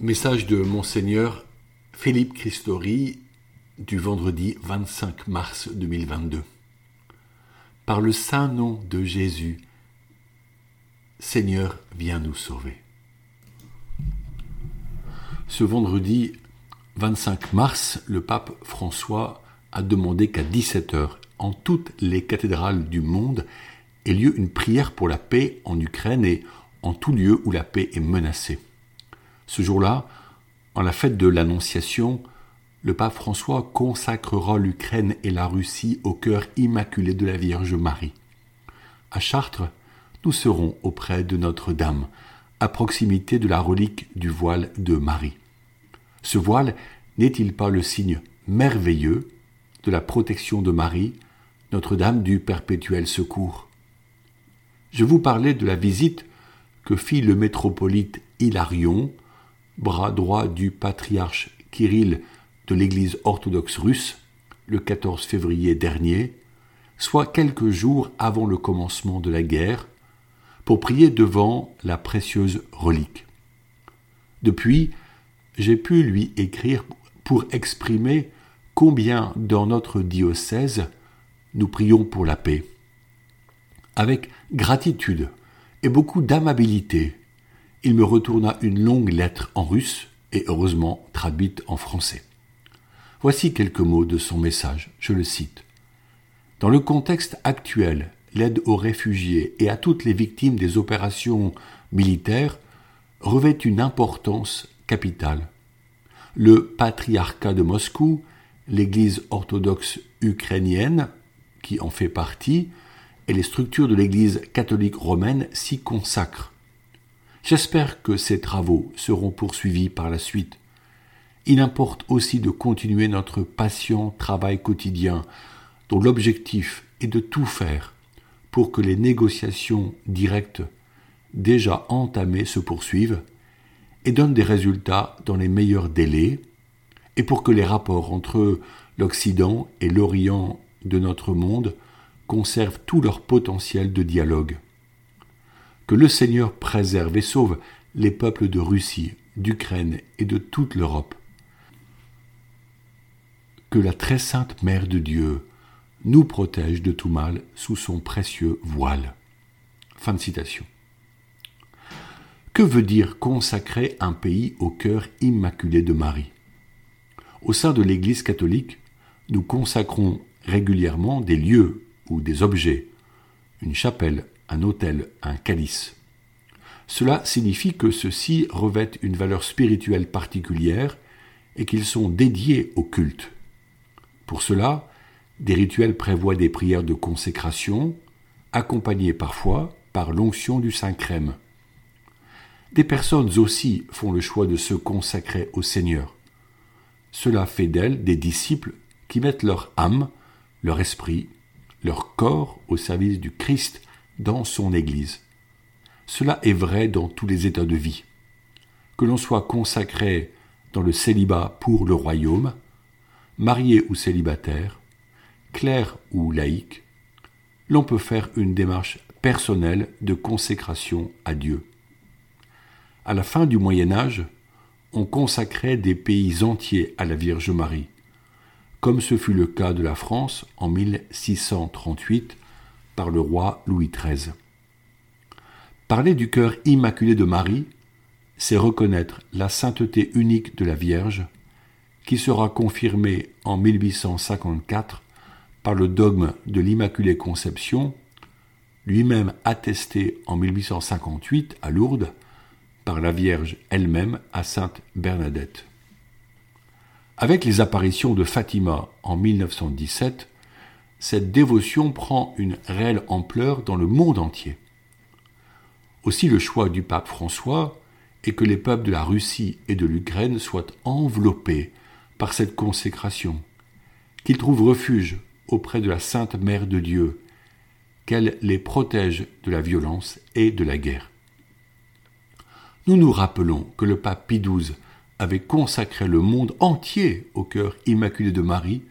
Message de Monseigneur Philippe Christori du vendredi 25 mars 2022. Par le saint nom de Jésus, Seigneur, viens nous sauver. Ce vendredi 25 mars, le pape François a demandé qu'à 17h, en toutes les cathédrales du monde, ait lieu une prière pour la paix en Ukraine et en tout lieu où la paix est menacée. Ce jour-là, en la fête de l'Annonciation, le pape François consacrera l'Ukraine et la Russie au cœur immaculé de la Vierge Marie. À Chartres, nous serons auprès de Notre-Dame, à proximité de la relique du voile de Marie. Ce voile n'est-il pas le signe merveilleux de la protection de Marie, Notre-Dame du perpétuel secours? Je vous parlais de la visite que fit le métropolite Hilarion bras droit du patriarche Kirill de l'Église orthodoxe russe, le 14 février dernier, soit quelques jours avant le commencement de la guerre, pour prier devant la précieuse relique. Depuis, j'ai pu lui écrire pour exprimer combien dans notre diocèse nous prions pour la paix. Avec gratitude et beaucoup d'amabilité, il me retourna une longue lettre en russe et heureusement traduite en français. Voici quelques mots de son message, je le cite. Dans le contexte actuel, l'aide aux réfugiés et à toutes les victimes des opérations militaires revêt une importance capitale. Le patriarcat de Moscou, l'Église orthodoxe ukrainienne, qui en fait partie, et les structures de l'Église catholique romaine s'y consacrent. J'espère que ces travaux seront poursuivis par la suite. Il importe aussi de continuer notre patient travail quotidien, dont l'objectif est de tout faire pour que les négociations directes déjà entamées se poursuivent et donnent des résultats dans les meilleurs délais, et pour que les rapports entre l'Occident et l'Orient de notre monde conservent tout leur potentiel de dialogue que le Seigneur préserve et sauve les peuples de Russie, d'Ukraine et de toute l'Europe. Que la très sainte Mère de Dieu nous protège de tout mal sous son précieux voile. Fin de citation. Que veut dire consacrer un pays au cœur immaculé de Marie? Au sein de l'Église catholique, nous consacrons régulièrement des lieux ou des objets, une chapelle, un autel, un calice. Cela signifie que ceux-ci revêtent une valeur spirituelle particulière et qu'ils sont dédiés au culte. Pour cela, des rituels prévoient des prières de consécration, accompagnées parfois par l'onction du Saint-Crème. Des personnes aussi font le choix de se consacrer au Seigneur. Cela fait d'elles des disciples qui mettent leur âme, leur esprit, leur corps au service du Christ dans son Église. Cela est vrai dans tous les états de vie. Que l'on soit consacré dans le célibat pour le royaume, marié ou célibataire, clerc ou laïque, l'on peut faire une démarche personnelle de consécration à Dieu. À la fin du Moyen Âge, on consacrait des pays entiers à la Vierge Marie, comme ce fut le cas de la France en 1638 par le roi Louis XIII. Parler du cœur immaculé de Marie, c'est reconnaître la sainteté unique de la Vierge, qui sera confirmée en 1854 par le dogme de l'Immaculée Conception, lui-même attesté en 1858 à Lourdes par la Vierge elle-même à Sainte Bernadette. Avec les apparitions de Fatima en 1917, cette dévotion prend une réelle ampleur dans le monde entier. Aussi le choix du pape François est que les peuples de la Russie et de l'Ukraine soient enveloppés par cette consécration, qu'ils trouvent refuge auprès de la Sainte Mère de Dieu, qu'elle les protège de la violence et de la guerre. Nous nous rappelons que le pape Pie XII avait consacré le monde entier au cœur immaculé de Marie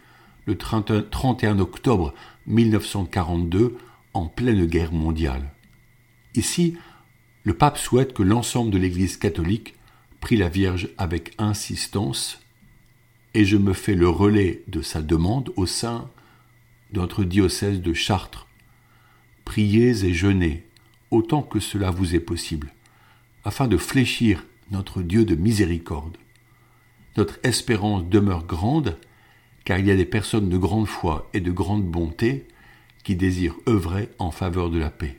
le 31 octobre 1942 en pleine guerre mondiale. Ici, le pape souhaite que l'ensemble de l'Église catholique prie la Vierge avec insistance et je me fais le relais de sa demande au sein de notre diocèse de Chartres. Priez et jeûnez autant que cela vous est possible, afin de fléchir notre Dieu de miséricorde. Notre espérance demeure grande, car il y a des personnes de grande foi et de grande bonté qui désirent œuvrer en faveur de la paix.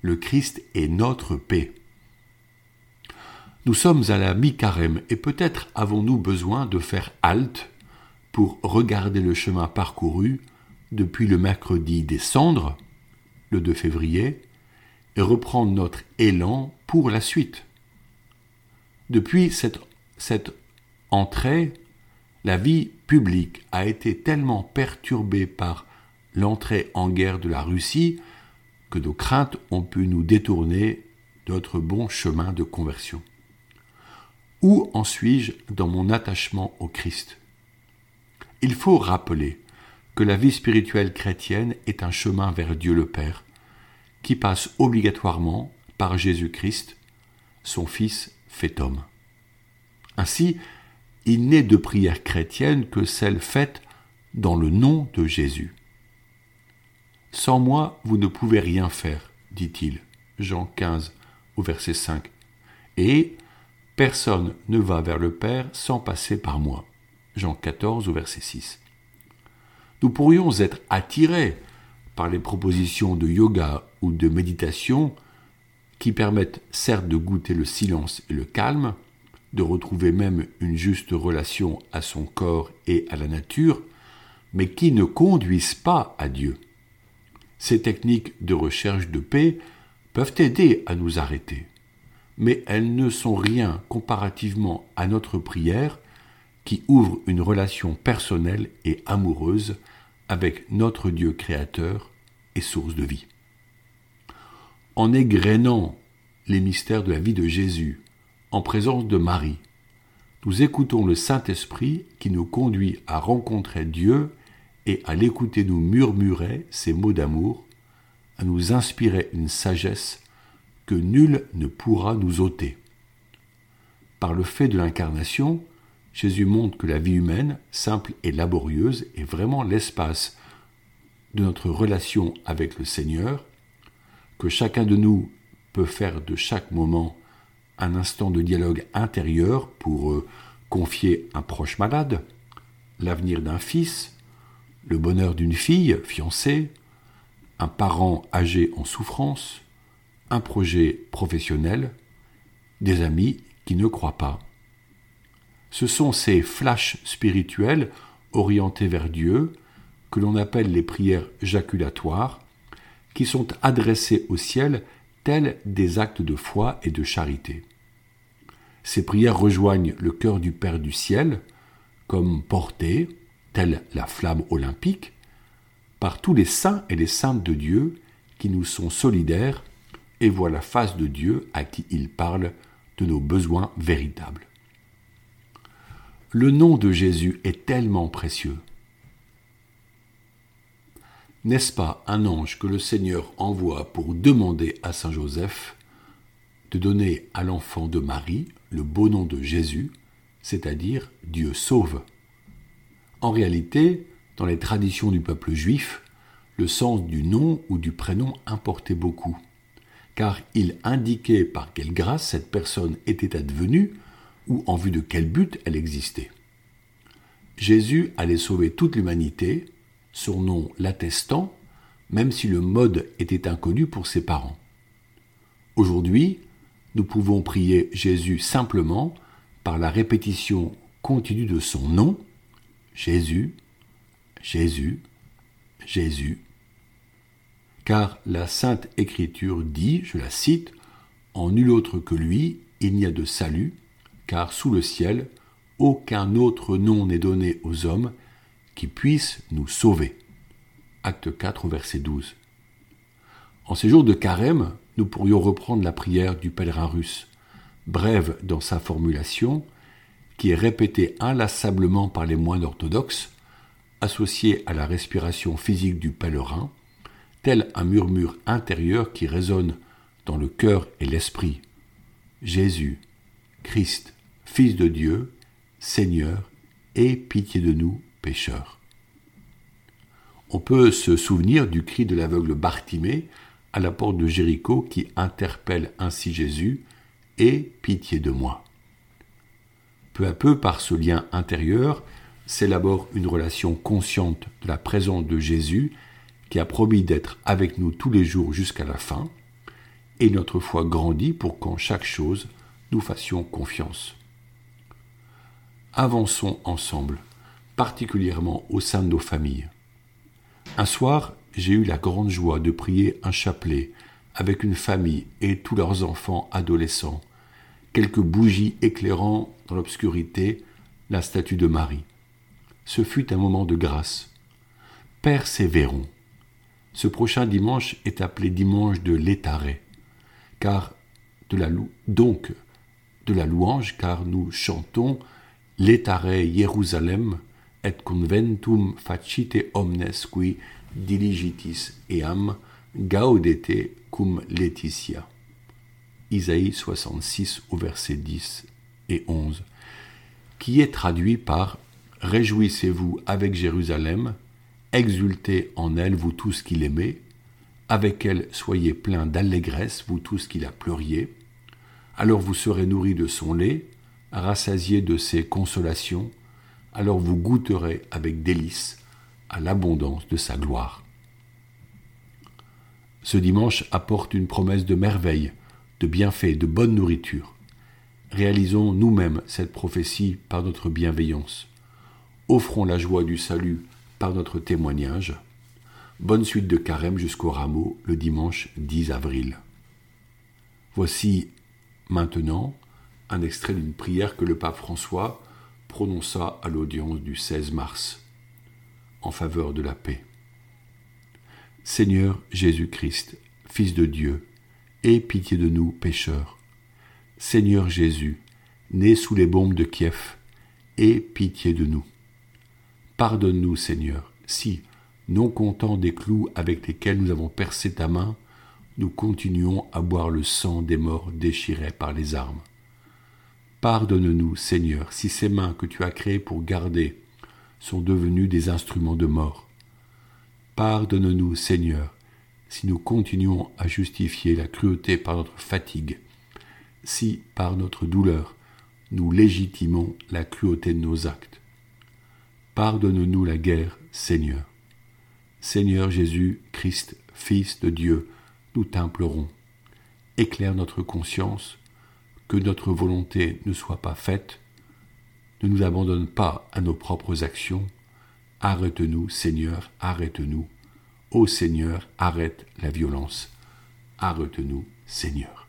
Le Christ est notre paix. Nous sommes à la mi-carême et peut-être avons-nous besoin de faire halte pour regarder le chemin parcouru depuis le mercredi des cendres, le 2 février, et reprendre notre élan pour la suite. Depuis cette, cette entrée, la vie publique a été tellement perturbée par l'entrée en guerre de la Russie que nos craintes ont pu nous détourner de notre bon chemin de conversion. Où en suis-je dans mon attachement au Christ? Il faut rappeler que la vie spirituelle chrétienne est un chemin vers Dieu le Père, qui passe obligatoirement par Jésus-Christ, son Fils fait homme. Ainsi, il n'est de prière chrétienne que celle faite dans le nom de Jésus. Sans moi, vous ne pouvez rien faire, dit-il, Jean 15 au verset 5. Et Personne ne va vers le Père sans passer par moi. Jean 14 au verset 6. Nous pourrions être attirés par les propositions de yoga ou de méditation qui permettent certes de goûter le silence et le calme, de retrouver même une juste relation à son corps et à la nature, mais qui ne conduisent pas à Dieu. Ces techniques de recherche de paix peuvent aider à nous arrêter mais elles ne sont rien comparativement à notre prière qui ouvre une relation personnelle et amoureuse avec notre Dieu créateur et source de vie. En égrénant les mystères de la vie de Jésus en présence de Marie, nous écoutons le Saint-Esprit qui nous conduit à rencontrer Dieu et à l'écouter nous murmurer ses mots d'amour, à nous inspirer une sagesse que nul ne pourra nous ôter. Par le fait de l'incarnation, Jésus montre que la vie humaine, simple et laborieuse, est vraiment l'espace de notre relation avec le Seigneur, que chacun de nous peut faire de chaque moment un instant de dialogue intérieur pour euh, confier un proche malade, l'avenir d'un fils, le bonheur d'une fille fiancée, un parent âgé en souffrance, un projet professionnel, des amis qui ne croient pas. Ce sont ces flashs spirituels orientés vers Dieu, que l'on appelle les prières jaculatoires, qui sont adressées au ciel tels des actes de foi et de charité. Ces prières rejoignent le cœur du Père du ciel, comme portées, telle la flamme olympique, par tous les saints et les saintes de Dieu qui nous sont solidaires et voit la face de Dieu à qui il parle de nos besoins véritables. Le nom de Jésus est tellement précieux. N'est-ce pas un ange que le Seigneur envoie pour demander à Saint Joseph de donner à l'enfant de Marie le beau nom de Jésus, c'est-à-dire Dieu sauve En réalité, dans les traditions du peuple juif, le sens du nom ou du prénom importait beaucoup car il indiquait par quelle grâce cette personne était advenue ou en vue de quel but elle existait. Jésus allait sauver toute l'humanité, son nom l'attestant, même si le mode était inconnu pour ses parents. Aujourd'hui, nous pouvons prier Jésus simplement par la répétition continue de son nom, Jésus, Jésus, Jésus, car la Sainte Écriture dit, je la cite, En nul autre que lui, il n'y a de salut, car sous le ciel, aucun autre nom n'est donné aux hommes qui puisse nous sauver. Acte 4, verset 12. En ces jours de carême, nous pourrions reprendre la prière du pèlerin russe, brève dans sa formulation, qui est répétée inlassablement par les moines orthodoxes, associée à la respiration physique du pèlerin, tel un murmure intérieur qui résonne dans le cœur et l'esprit. Jésus, Christ, Fils de Dieu, Seigneur, aie pitié de nous, pécheurs. On peut se souvenir du cri de l'aveugle Bartimée à la porte de Jéricho qui interpelle ainsi Jésus Aie pitié de moi. Peu à peu, par ce lien intérieur, s'élabore une relation consciente de la présence de Jésus qui a promis d'être avec nous tous les jours jusqu'à la fin, et notre foi grandit pour qu'en chaque chose nous fassions confiance. Avançons ensemble, particulièrement au sein de nos familles. Un soir, j'ai eu la grande joie de prier un chapelet avec une famille et tous leurs enfants adolescents, quelques bougies éclairant dans l'obscurité la statue de Marie. Ce fut un moment de grâce. Persévérons. Ce prochain dimanche est appelé dimanche de l'étaré, car de la donc de la louange, car nous chantons l'étaré Jérusalem et conventum facite omnes qui diligitis eam gaudete cum Laetitia. Isaïe 66 au verset 10 et 11, qui est traduit par Réjouissez-vous avec Jérusalem, exultez en elle, vous tous qui l'aimez, avec elle soyez pleins d'allégresse, vous tous qui la pleuriez, alors vous serez nourris de son lait, rassasiés de ses consolations, alors vous goûterez avec délice à l'abondance de sa gloire. Ce dimanche apporte une promesse de merveille, de bienfaits, de bonne nourriture. Réalisons nous-mêmes cette prophétie par notre bienveillance. Offrons la joie du salut par notre témoignage. Bonne suite de carême jusqu'au rameau le dimanche 10 avril. Voici maintenant un extrait d'une prière que le pape François prononça à l'audience du 16 mars en faveur de la paix. Seigneur Jésus-Christ, Fils de Dieu, aie pitié de nous pécheurs. Seigneur Jésus, né sous les bombes de Kiev, aie pitié de nous. Pardonne-nous, Seigneur, si, non contents des clous avec lesquels nous avons percé ta main, nous continuons à boire le sang des morts déchirés par les armes. Pardonne-nous, Seigneur, si ces mains que tu as créées pour garder sont devenues des instruments de mort. Pardonne-nous, Seigneur, si nous continuons à justifier la cruauté par notre fatigue, si par notre douleur nous légitimons la cruauté de nos actes. Pardonne-nous la guerre, Seigneur. Seigneur Jésus, Christ, Fils de Dieu, nous t'implorons. Éclaire notre conscience, que notre volonté ne soit pas faite. Ne nous abandonne pas à nos propres actions, Arrête-nous, Seigneur, arrête-nous. Ô Seigneur, arrête la violence. Arrête-nous, Seigneur.